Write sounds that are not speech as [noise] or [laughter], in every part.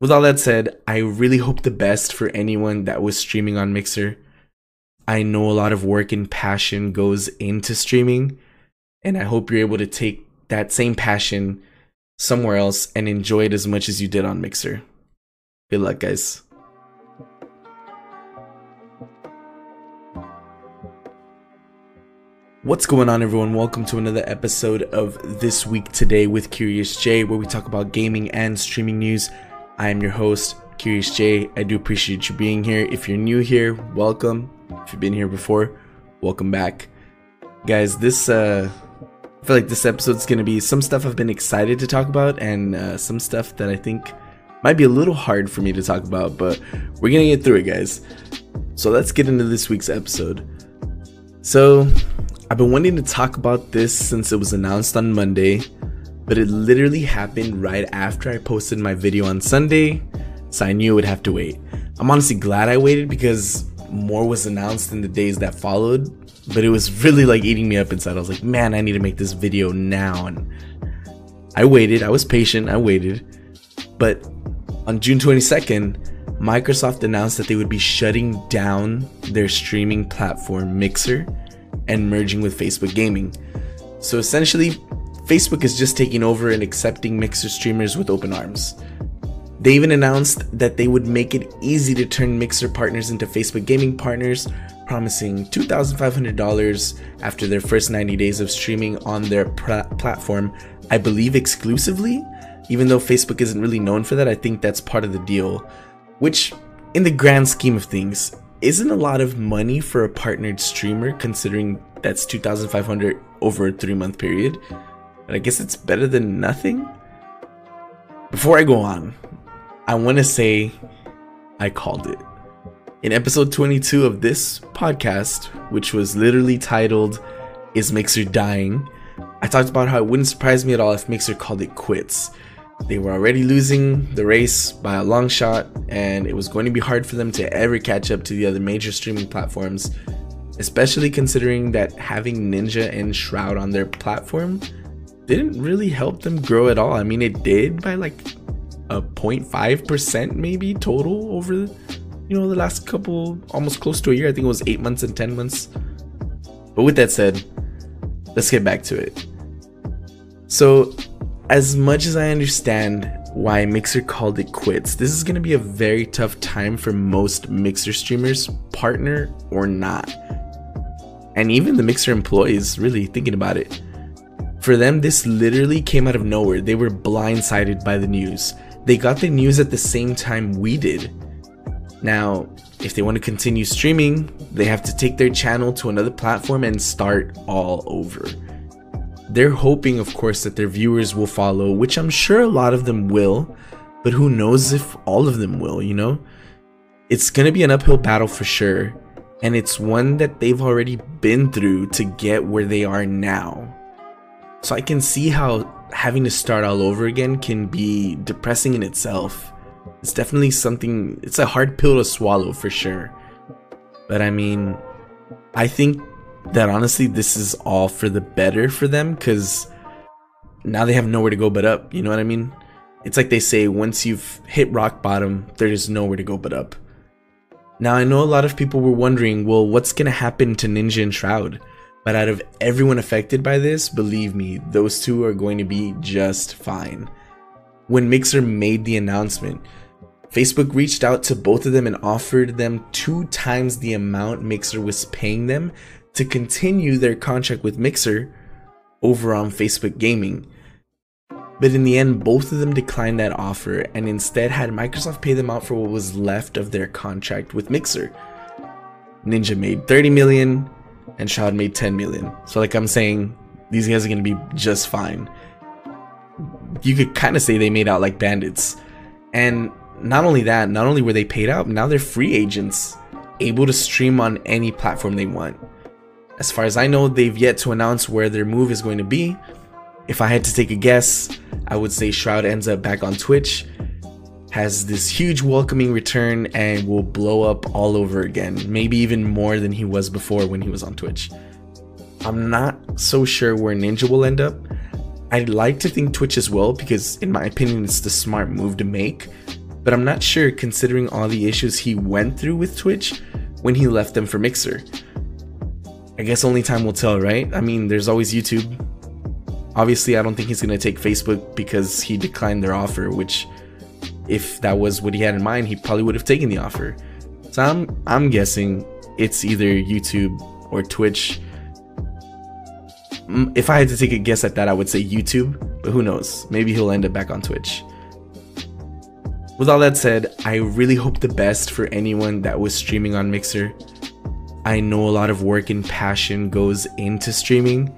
with all that said, I really hope the best for anyone that was streaming on Mixer. I know a lot of work and passion goes into streaming, and I hope you're able to take that same passion somewhere else and enjoy it as much as you did on Mixer. Good luck, guys. What's going on, everyone? Welcome to another episode of This Week Today with Curious J, where we talk about gaming and streaming news. I am your host, Curious J. I do appreciate you being here. If you're new here, welcome. If you've been here before, welcome back. Guys, this, uh, I feel like this episode's gonna be some stuff I've been excited to talk about, and uh, some stuff that I think might be a little hard for me to talk about, but we're gonna get through it, guys. So let's get into this week's episode. So, I've been wanting to talk about this since it was announced on Monday, but it literally happened right after I posted my video on Sunday, so I knew it would have to wait. I'm honestly glad I waited because more was announced in the days that followed, but it was really like eating me up inside. I was like, man, I need to make this video now. And I waited, I was patient, I waited. But on June 22nd, Microsoft announced that they would be shutting down their streaming platform Mixer and merging with Facebook Gaming. So essentially, Facebook is just taking over and accepting Mixer streamers with open arms. They even announced that they would make it easy to turn Mixer partners into Facebook gaming partners, promising $2,500 after their first 90 days of streaming on their pr- platform, I believe exclusively. Even though Facebook isn't really known for that, I think that's part of the deal. Which, in the grand scheme of things, isn't a lot of money for a partnered streamer considering that's 2500 over a 3 month period. But I guess it's better than nothing. Before I go on, I want to say I called it. In episode 22 of this podcast, which was literally titled Is Mixer Dying? I talked about how it wouldn't surprise me at all if Mixer called it quits. They were already losing the race by a long shot, and it was going to be hard for them to ever catch up to the other major streaming platforms, especially considering that having Ninja and Shroud on their platform didn't really help them grow at all. I mean, it did by like a 0.5% maybe total over you know the last couple almost close to a year. I think it was eight months and ten months. But with that said let's get back to it. So as much as i understand why mixer called it quits this is going to be a very tough time for most mixer streamers partner or not. And even the mixer employees really thinking about it for them this literally came out of nowhere they were blindsided by the news they got the news at the same time we did. Now, if they want to continue streaming, they have to take their channel to another platform and start all over. They're hoping, of course, that their viewers will follow, which I'm sure a lot of them will, but who knows if all of them will, you know? It's gonna be an uphill battle for sure, and it's one that they've already been through to get where they are now. So I can see how having to start all over again can be depressing in itself. It's definitely something, it's a hard pill to swallow for sure. But I mean, I think that honestly, this is all for the better for them because now they have nowhere to go but up. You know what I mean? It's like they say, once you've hit rock bottom, there's nowhere to go but up. Now, I know a lot of people were wondering, well, what's gonna happen to Ninja and Shroud? But out of everyone affected by this, believe me, those two are going to be just fine. When Mixer made the announcement, Facebook reached out to both of them and offered them two times the amount Mixer was paying them to continue their contract with Mixer over on Facebook Gaming. But in the end, both of them declined that offer and instead had Microsoft pay them out for what was left of their contract with Mixer. Ninja made 30 million, and Shroud made 10 million. So like I'm saying, these guys are gonna be just fine. You could kind of say they made out like bandits. And not only that, not only were they paid out, now they're free agents, able to stream on any platform they want. As far as I know, they've yet to announce where their move is going to be. If I had to take a guess, I would say Shroud ends up back on Twitch has this huge welcoming return and will blow up all over again, maybe even more than he was before when he was on Twitch. I'm not so sure where Ninja will end up. I'd like to think Twitch as well because, in my opinion, it's the smart move to make. but I'm not sure considering all the issues he went through with Twitch when he left them for Mixer. I guess only time will tell, right? I mean, there's always YouTube. Obviously, I don't think he's going to take Facebook because he declined their offer, which if that was what he had in mind, he probably would have taken the offer. So I'm I'm guessing it's either YouTube or Twitch. If I had to take a guess at that, I would say YouTube, but who knows? Maybe he'll end up back on Twitch. With all that said, I really hope the best for anyone that was streaming on Mixer. I know a lot of work and passion goes into streaming,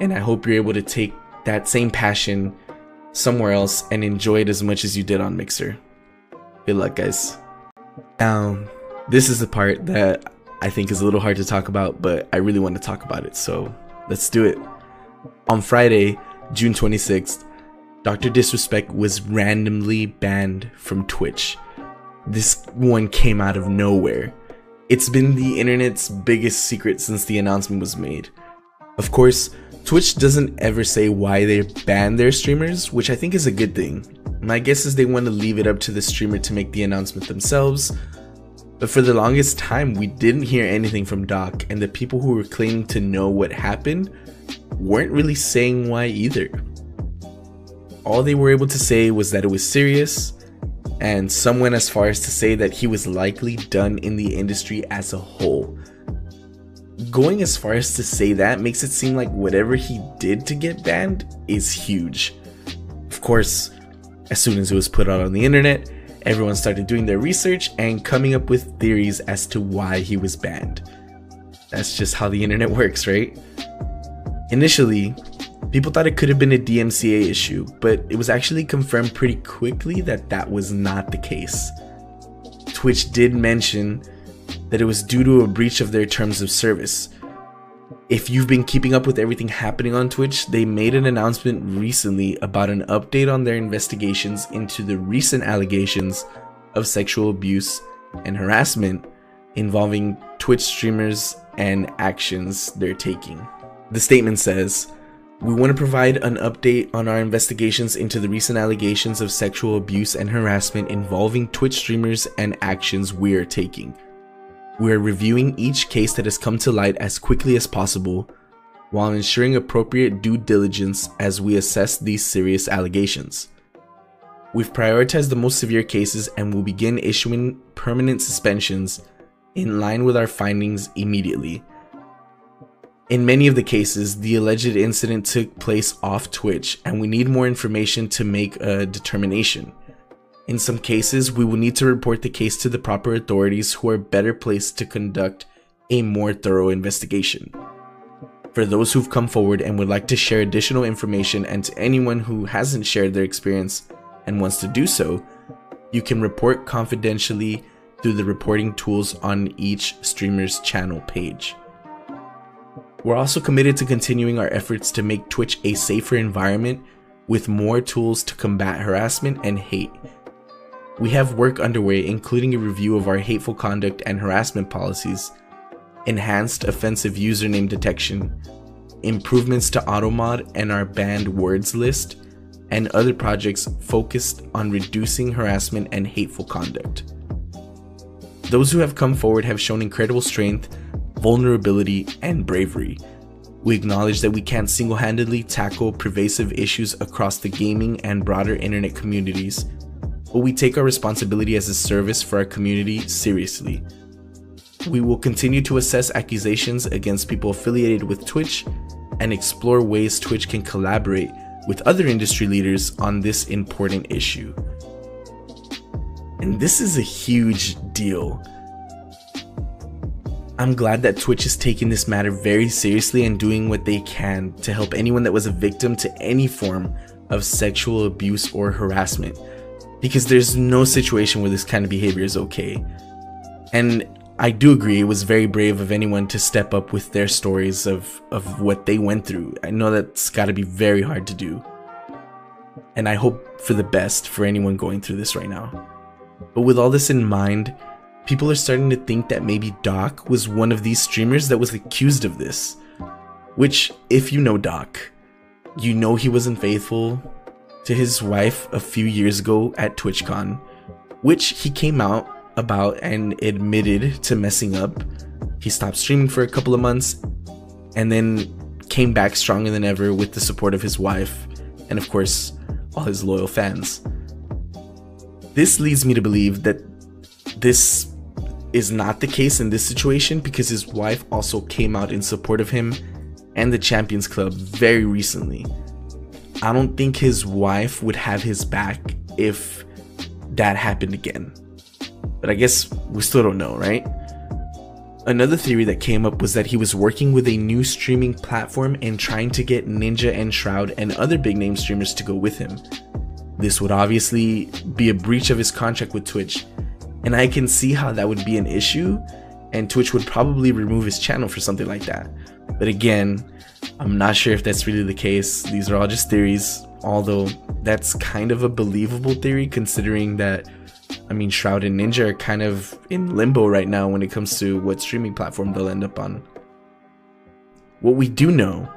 and I hope you're able to take that same passion somewhere else and enjoy it as much as you did on Mixer. Good luck, guys. Now, this is the part that I think is a little hard to talk about, but I really want to talk about it, so let's do it. On Friday, June 26th, Dr. Disrespect was randomly banned from Twitch. This one came out of nowhere. It's been the internet's biggest secret since the announcement was made. Of course, Twitch doesn't ever say why they ban their streamers, which I think is a good thing. My guess is they want to leave it up to the streamer to make the announcement themselves. But for the longest time, we didn't hear anything from Doc, and the people who were claiming to know what happened weren't really saying why either. All they were able to say was that it was serious, and some went as far as to say that he was likely done in the industry as a whole going as far as to say that makes it seem like whatever he did to get banned is huge. Of course, as soon as it was put out on the internet, everyone started doing their research and coming up with theories as to why he was banned. That's just how the internet [laughs] works, right? Initially, people thought it could have been a DMCA issue, but it was actually confirmed pretty quickly that that was not the case. Twitch did mention that it was due to a breach of their terms of service. If you've been keeping up with everything happening on Twitch, they made an announcement recently about an update on their investigations into the recent allegations of sexual abuse and harassment involving Twitch streamers and actions they're taking. The statement says, we want to provide an update on our investigations into the recent allegations of sexual abuse and harassment involving Twitch streamers and actions we are taking. We are reviewing each case that has come to light as quickly as possible while ensuring appropriate due diligence as we assess these serious allegations. We've prioritized the most severe cases and will begin issuing permanent suspensions in line with our findings immediately. In many of the cases, the alleged incident took place off Twitch, and we need more information to make a determination. In some cases, we will need to report the case to the proper authorities who are better placed to conduct a more thorough investigation. For those who've come forward and would like to share additional information, and to anyone who hasn't shared their experience and wants to do so, you can report confidentially through the reporting tools on each streamer's channel page. We're also committed to continuing our efforts to make Twitch a safer environment with more tools to combat harassment and hate we have work underway, including a review of our hateful conduct and harassment policies, enhanced offensive username detection, improvements to AutoMod and our banned words list, and other projects focused on reducing harassment and hateful conduct. Those who have come forward have shown incredible strength, vulnerability, and bravery. We acknowledge that we can't single handedly tackle pervasive issues across the gaming and broader internet communities but we take our responsibility as a service for our community seriously. We will continue to assess accusations against people affiliated with Twitch and explore ways Twitch can collaborate with other industry leaders on this important issue. And this is a huge deal. I'm glad that Twitch is taking this matter very seriously and doing what they can to help anyone that was a victim to any form of sexual abuse or harassment because there's no situation where this kind of behavior is okay. And I do agree it was very brave of anyone to step up with their stories of, of what they went through. I know that's got to be very hard to do. And I hope for the best for anyone going through this right now. But with all this in mind, people are starting to think that maybe Doc was one of these streamers that was accused of this. Which, if you know Doc, you know he wasn't faithful, to his wife a few years ago at TwitchCon, which he came out about and admitted to messing up. He stopped streaming for a couple of months and then came back stronger than ever with the support of his wife and, of course, all his loyal fans. This leads me to believe that this is not the case in this situation because his wife also came out in support of him and the Champions Club very recently. I don't think his wife would have his back if that happened again. But I guess we still don't know, right? Another theory that came up was that he was working with a new streaming platform and trying to get Ninja and Shroud and other big name streamers to go with him. This would obviously be a breach of his contract with Twitch, and I can see how that would be an issue, and Twitch would probably remove his channel for something like that. But again, I'm not sure if that's really the case. These are all just theories, although that's kind of a believable theory considering that I mean, Shroud and Ninja are kind of in limbo right now when it comes to what streaming platform they'll end up on. What we do know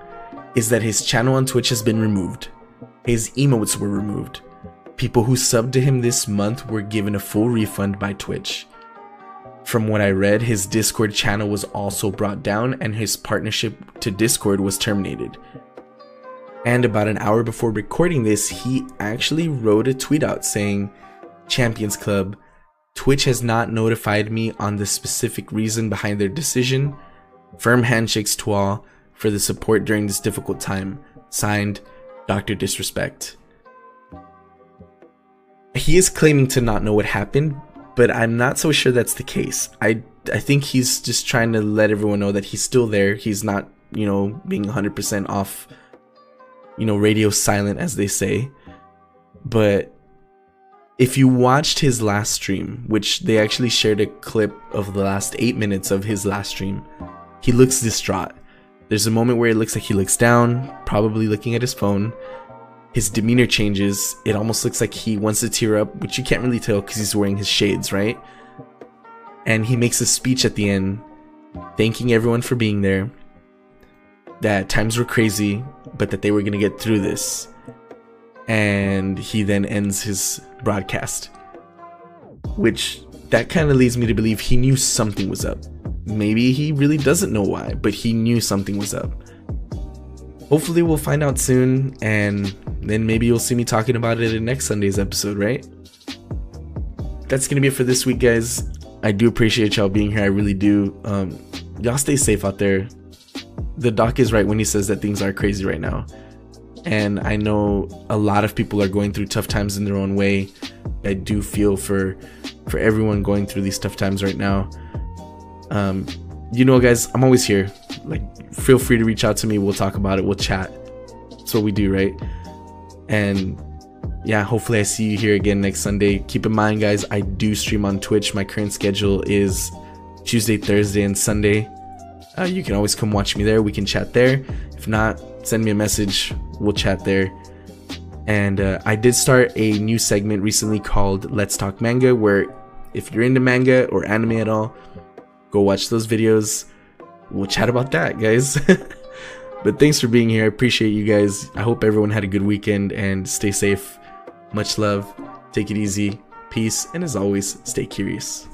is that his channel on Twitch has been removed. His emotes were removed. People who subbed to him this month were given a full refund by Twitch. From what I read, his Discord channel was also brought down and his partnership to Discord was terminated. And about an hour before recording this, he actually wrote a tweet out saying, Champions Club, Twitch has not notified me on the specific reason behind their decision. Firm handshakes to all for the support during this difficult time. Signed, Dr. Disrespect. He is claiming to not know what happened, but I'm not so sure that's the case. I I think he's just trying to let everyone know that he's still there. He's not, you know, being 100% off, you know, radio silent as they say. But if you watched his last stream, which they actually shared a clip of the last eight minutes of his last stream, he looks distraught. There's a moment where it looks like he looks down, probably looking at his phone. His demeanor changes. It almost looks like he wants to tear up, which you can't really tell because he's wearing his shades, right? And he makes a speech at the end, thanking everyone for being there, that times were crazy, but that they were going to get through this and he then ends his broadcast. Which that kind of leads me to believe he knew something was up. Maybe he really doesn't know why, but he knew something was up. Hopefully, we'll find out soon, and then maybe you'll see me talking about it in next Sunday's episode, right? That's gonna be it for this week, guys. I do appreciate y'all being here. I really do. Um, y'all stay safe out there. The doc is right when he says that things are crazy right now and I know a lot of people are going through tough times in their own way. I do feel for for everyone going through these tough times right now. Um, you know, guys, I'm always here. Like, feel free to reach out to me. We'll talk about it. We'll chat. That's what we do, right? And yeah, hopefully I see you here again next Sunday. Keep in mind, guys, I do stream on Twitch. My current schedule is Tuesday, Thursday, and Sunday. Uh, you can always come watch me there. We can chat there. If not, send me a message. We'll chat there. And uh, I did start a new segment recently called Let's Talk Manga, where if you're into manga or anime at all, go watch those videos. We'll chat about that, guys. [laughs] but thanks for being here. I appreciate you guys. I hope everyone had a good weekend and stay safe. Much love. Take it easy. Peace. And as always, stay curious.